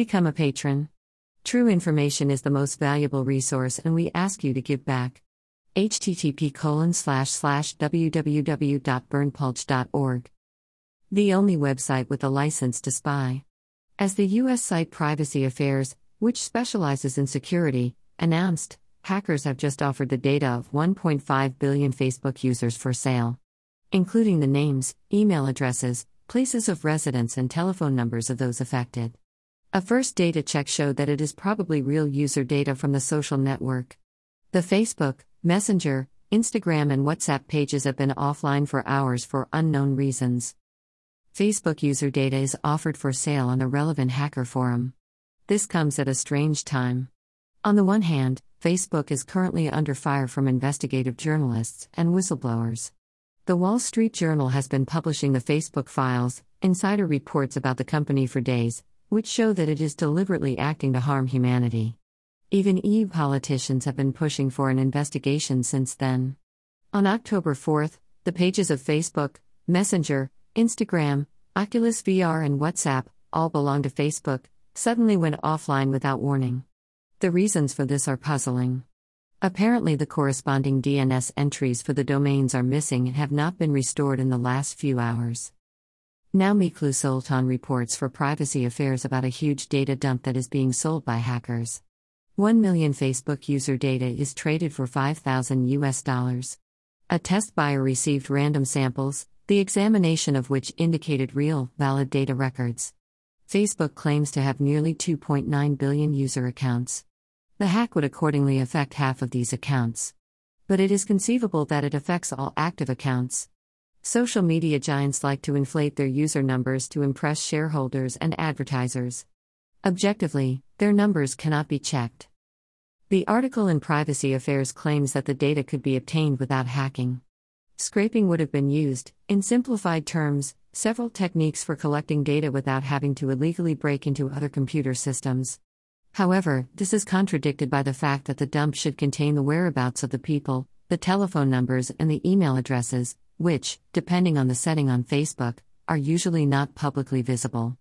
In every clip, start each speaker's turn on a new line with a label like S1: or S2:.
S1: Become a patron. True information is the most valuable resource, and we ask you to give back. http colon slash slash www.berndpulch.org. The only website with a license to spy. As the U.S. site Privacy Affairs, which specializes in security, announced, hackers have just offered the data of 1.5 billion Facebook users for sale, including the names, email addresses, places of residence, and telephone numbers of those affected. A first data check showed that it is probably real user data from the social network. The Facebook, Messenger, Instagram, and WhatsApp pages have been offline for hours for unknown reasons. Facebook user data is offered for sale on the relevant hacker forum. This comes at a strange time. On the one hand, Facebook is currently under fire from investigative journalists and whistleblowers. The Wall Street Journal has been publishing the Facebook files, insider reports about the company for days, which show that it is deliberately acting to harm humanity. Even EU politicians have been pushing for an investigation since then. On October 4th, the pages of Facebook, Messenger, Instagram, Oculus VR, and WhatsApp, all belong to Facebook, suddenly went offline without warning. The reasons for this are puzzling. Apparently, the corresponding DNS entries for the domains are missing and have not been restored in the last few hours. Now, Miklos Zoltan reports for Privacy Affairs about a huge data dump that is being sold by hackers. 1 million Facebook user data is traded for 5,000 US dollars. A test buyer received random samples, the examination of which indicated real, valid data records. Facebook claims to have nearly 2.9 billion user accounts. The hack would accordingly affect half of these accounts. But it is conceivable that it affects all active accounts. Social media giants like to inflate their user numbers to impress shareholders and advertisers. Objectively, their numbers cannot be checked. The article in Privacy Affairs claims that the data could be obtained without hacking. Scraping would have been used, in simplified terms, several techniques for collecting data without having to illegally break into other computer systems. However, this is contradicted by the fact that the dump should contain the whereabouts of the people, the telephone numbers, and the email addresses, which, depending on the setting on Facebook, are usually not publicly visible.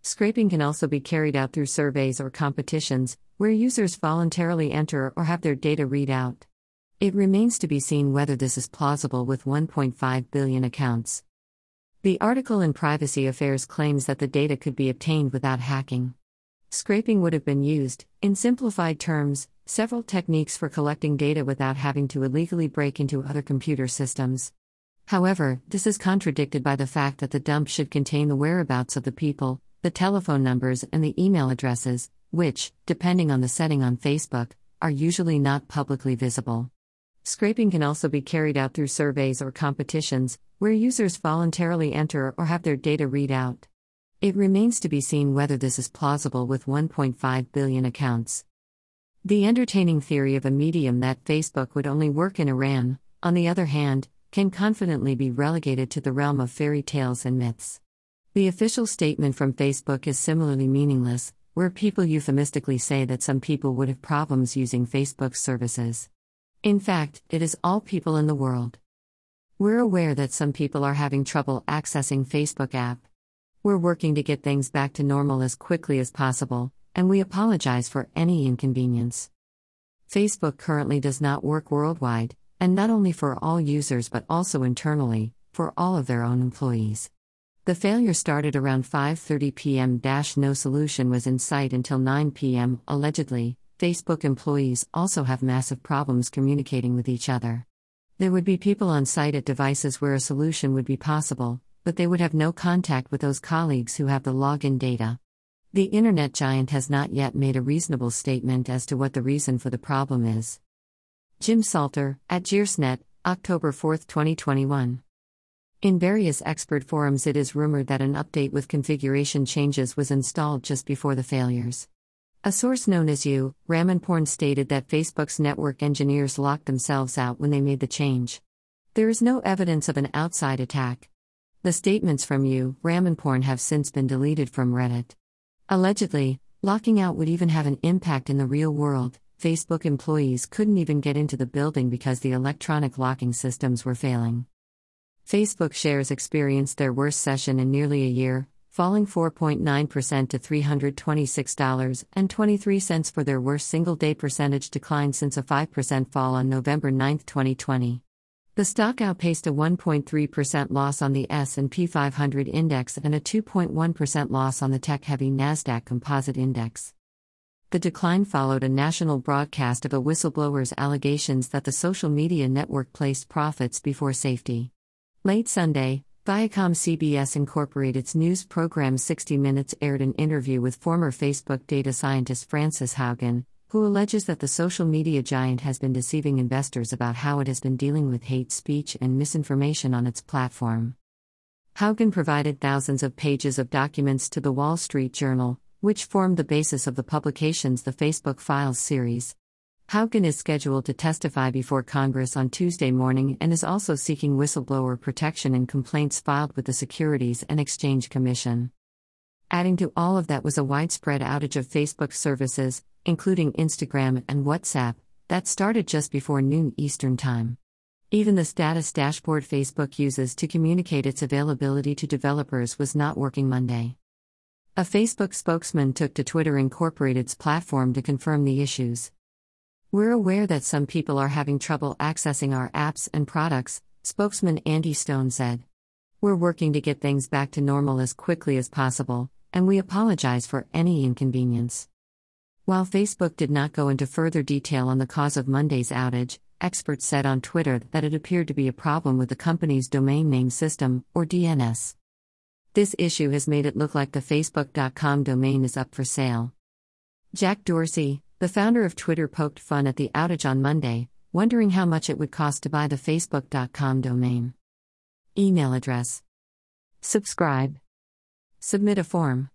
S1: Scraping can also be carried out through surveys or competitions, where users voluntarily enter or have their data read out. It remains to be seen whether this is plausible with 1.5 billion accounts. The article in Privacy Affairs claims that the data could be obtained without hacking. Scraping would have been used, in simplified terms, several techniques for collecting data without having to illegally break into other computer systems. However, this is contradicted by the fact that the dump should contain the whereabouts of the people, the telephone numbers, and the email addresses, which, depending on the setting on Facebook, are usually not publicly visible. Scraping can also be carried out through surveys or competitions, where users voluntarily enter or have their data read out. It remains to be seen whether this is plausible with 1.5 billion accounts. The entertaining theory of a medium that Facebook would only work in Iran, on the other hand, can confidently be relegated to the realm of fairy tales and myths. The official statement from Facebook is similarly meaningless, where people euphemistically say that some people would have problems using Facebook's services. In fact, it is all people in the world. We're aware that some people are having trouble accessing Facebook app. We're working to get things back to normal as quickly as possible, and we apologize for any inconvenience. Facebook currently does not work worldwide, and not only for all users but also internally, for all of their own employees. The failure started around 5:30 p.m. No solution was in sight until 9 p.m. allegedly. Facebook employees also have massive problems communicating with each other. There would be people on site at devices where a solution would be possible, but they would have no contact with those colleagues who have the login data. The internet giant has not yet made a reasonable statement as to what the reason for the problem is. Jim Salter, at Gearsnet, October 4, 2021. In various expert forums, it is rumored that an update with configuration changes was installed just before the failures. A source known as U, ramenporn stated that Facebook's network engineers locked themselves out when they made the change. There is no evidence of an outside attack. The statements from U, ramenporn have since been deleted from Reddit. Allegedly, locking out would even have an impact in the real world. Facebook employees couldn't even get into the building because the electronic locking systems were failing. Facebook shares experienced their worst session in nearly a year, falling 4.9% to $326.23 for their worst single day percentage decline since a 5% fall on November 9, 2020. The stock outpaced a 1.3% loss on the S&P 500 index and a 2.1% loss on the tech-heavy Nasdaq Composite Index. The decline followed a national broadcast of a whistleblower's allegations that the social media network placed profits before safety. Late Sunday, Viacom CBS Incorporated's news program 60 Minutes aired an interview with former Facebook data scientist Frances Haugen, who alleges that the social media giant has been deceiving investors about how it has been dealing with hate speech and misinformation on its platform. Haugen provided thousands of pages of documents to the Wall Street Journal, which formed the basis of the publication's The Facebook Files series. Haugen is scheduled to testify before Congress on Tuesday morning and is also seeking whistleblower protection in complaints filed with the Securities and Exchange Commission. Adding to all of that was a widespread outage of Facebook services, including Instagram and WhatsApp, that started just before noon Eastern Time. Even the status dashboard Facebook uses to communicate its availability to developers was not working Monday. A Facebook spokesman took to Twitter Incorporated's platform to confirm the issues. We're aware that some people are having trouble accessing our apps and products, spokesman Andy Stone said. We're working to get things back to normal as quickly as possible, and we apologize for any inconvenience. While Facebook did not go into further detail on the cause of Monday's outage, experts said on Twitter that it appeared to be a problem with the company's domain name system, or DNS. This issue has made it look like the Facebook.com domain is up for sale. Jack Dorsey, the founder of Twitter poked fun at the outage on Monday, wondering how much it would cost to buy the Facebook.com domain. Email address. Subscribe. Submit a form.